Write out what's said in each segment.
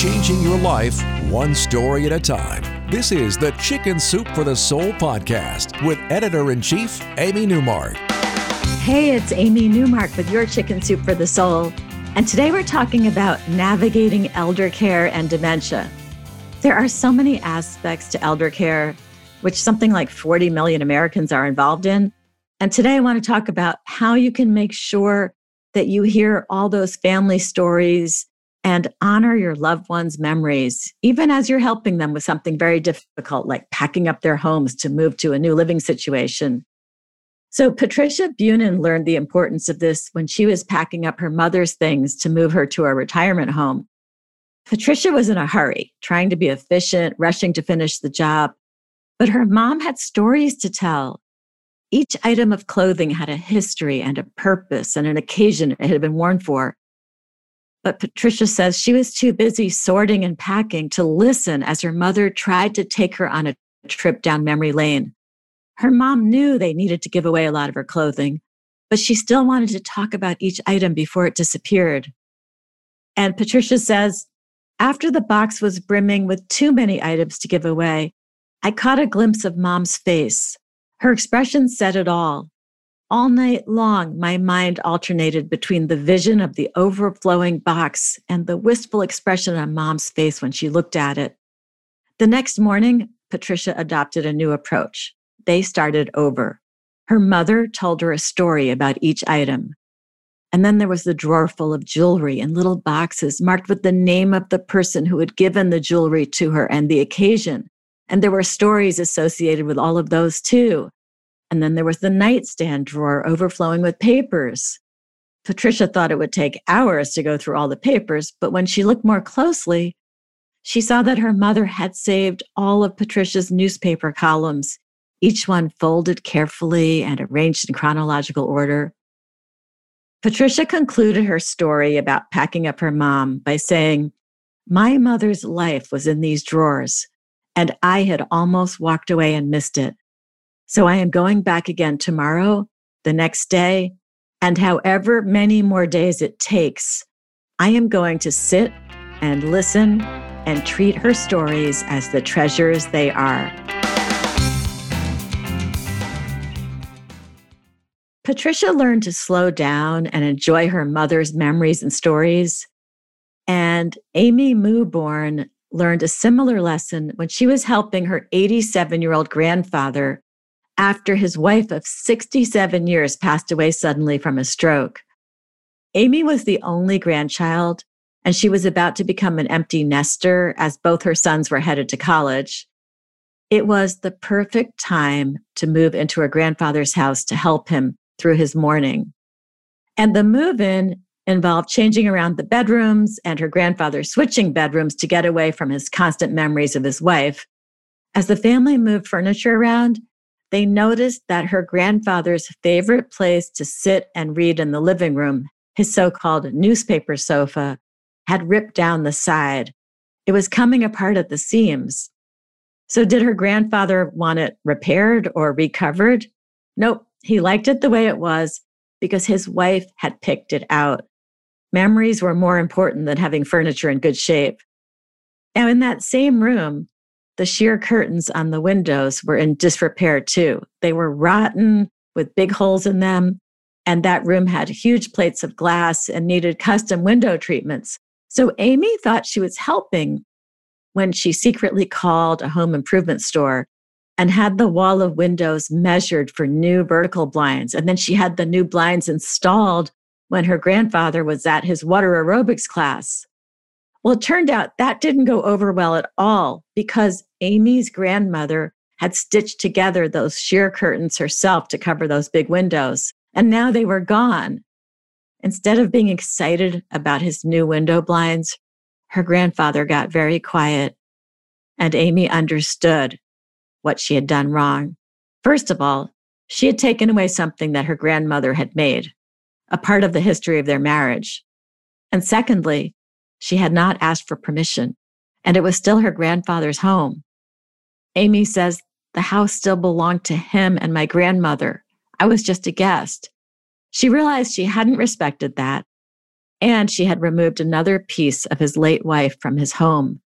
Changing your life one story at a time. This is the Chicken Soup for the Soul podcast with editor in chief, Amy Newmark. Hey, it's Amy Newmark with your Chicken Soup for the Soul. And today we're talking about navigating elder care and dementia. There are so many aspects to elder care, which something like 40 million Americans are involved in. And today I want to talk about how you can make sure that you hear all those family stories and honor your loved ones' memories, even as you're helping them with something very difficult, like packing up their homes to move to a new living situation. So, Patricia Bunin learned the importance of this when she was packing up her mother's things to move her to a retirement home. Patricia was in a hurry, trying to be efficient, rushing to finish the job, but her mom had stories to tell. Each item of clothing had a history and a purpose and an occasion it had been worn for. But Patricia says she was too busy sorting and packing to listen as her mother tried to take her on a trip down memory lane. Her mom knew they needed to give away a lot of her clothing, but she still wanted to talk about each item before it disappeared. And Patricia says, after the box was brimming with too many items to give away, I caught a glimpse of mom's face. Her expression said it all. All night long, my mind alternated between the vision of the overflowing box and the wistful expression on mom's face when she looked at it. The next morning, Patricia adopted a new approach. They started over. Her mother told her a story about each item. And then there was the drawer full of jewelry in little boxes marked with the name of the person who had given the jewelry to her and the occasion. And there were stories associated with all of those too. And then there was the nightstand drawer overflowing with papers. Patricia thought it would take hours to go through all the papers, but when she looked more closely, she saw that her mother had saved all of Patricia's newspaper columns, each one folded carefully and arranged in chronological order. Patricia concluded her story about packing up her mom by saying, My mother's life was in these drawers, and I had almost walked away and missed it. So I am going back again tomorrow, the next day, and however many more days it takes, I am going to sit and listen and treat her stories as the treasures they are. Patricia learned to slow down and enjoy her mother's memories and stories. And Amy Mewborn learned a similar lesson when she was helping her 87 year old grandfather after his wife of 67 years passed away suddenly from a stroke. Amy was the only grandchild, and she was about to become an empty nester as both her sons were headed to college. It was the perfect time to move into her grandfather's house to help him through his mourning. And the move in involved changing around the bedrooms and her grandfather switching bedrooms to get away from his constant memories of his wife. As the family moved furniture around, they noticed that her grandfather's favorite place to sit and read in the living room, his so called newspaper sofa, had ripped down the side. It was coming apart at the seams. So, did her grandfather want it repaired or recovered? Nope, he liked it the way it was because his wife had picked it out. Memories were more important than having furniture in good shape. Now, in that same room, the sheer curtains on the windows were in disrepair too. They were rotten with big holes in them. And that room had huge plates of glass and needed custom window treatments. So Amy thought she was helping when she secretly called a home improvement store and had the wall of windows measured for new vertical blinds. And then she had the new blinds installed when her grandfather was at his water aerobics class. Well, it turned out that didn't go over well at all because Amy's grandmother had stitched together those sheer curtains herself to cover those big windows, and now they were gone. Instead of being excited about his new window blinds, her grandfather got very quiet, and Amy understood what she had done wrong. First of all, she had taken away something that her grandmother had made, a part of the history of their marriage. And secondly, she had not asked for permission, and it was still her grandfather's home. Amy says the house still belonged to him and my grandmother. I was just a guest. She realized she hadn't respected that, and she had removed another piece of his late wife from his home,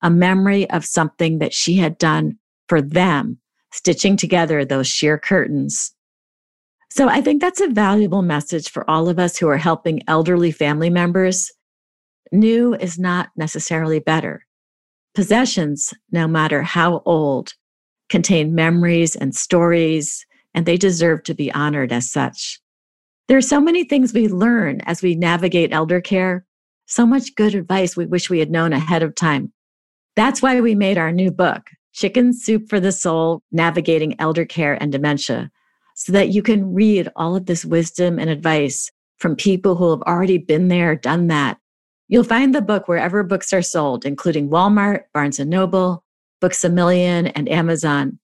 a memory of something that she had done for them, stitching together those sheer curtains. So I think that's a valuable message for all of us who are helping elderly family members. New is not necessarily better. Possessions, no matter how old, contain memories and stories, and they deserve to be honored as such. There are so many things we learn as we navigate elder care, so much good advice we wish we had known ahead of time. That's why we made our new book, Chicken Soup for the Soul Navigating Elder Care and Dementia, so that you can read all of this wisdom and advice from people who have already been there, done that. You'll find the book wherever books are sold, including Walmart, Barnes Noble, Books a Million, and Amazon.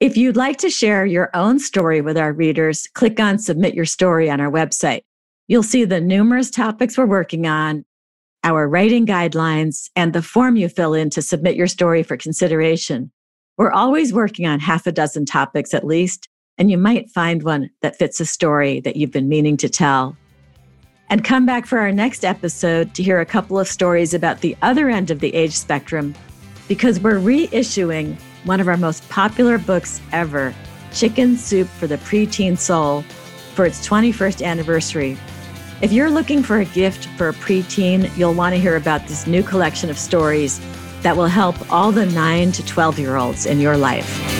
If you'd like to share your own story with our readers, click on Submit Your Story on our website. You'll see the numerous topics we're working on, our writing guidelines, and the form you fill in to submit your story for consideration. We're always working on half a dozen topics at least, and you might find one that fits a story that you've been meaning to tell. And come back for our next episode to hear a couple of stories about the other end of the age spectrum because we're reissuing one of our most popular books ever, Chicken Soup for the Preteen Soul, for its 21st anniversary. If you're looking for a gift for a preteen, you'll want to hear about this new collection of stories that will help all the 9 to 12 year olds in your life.